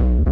you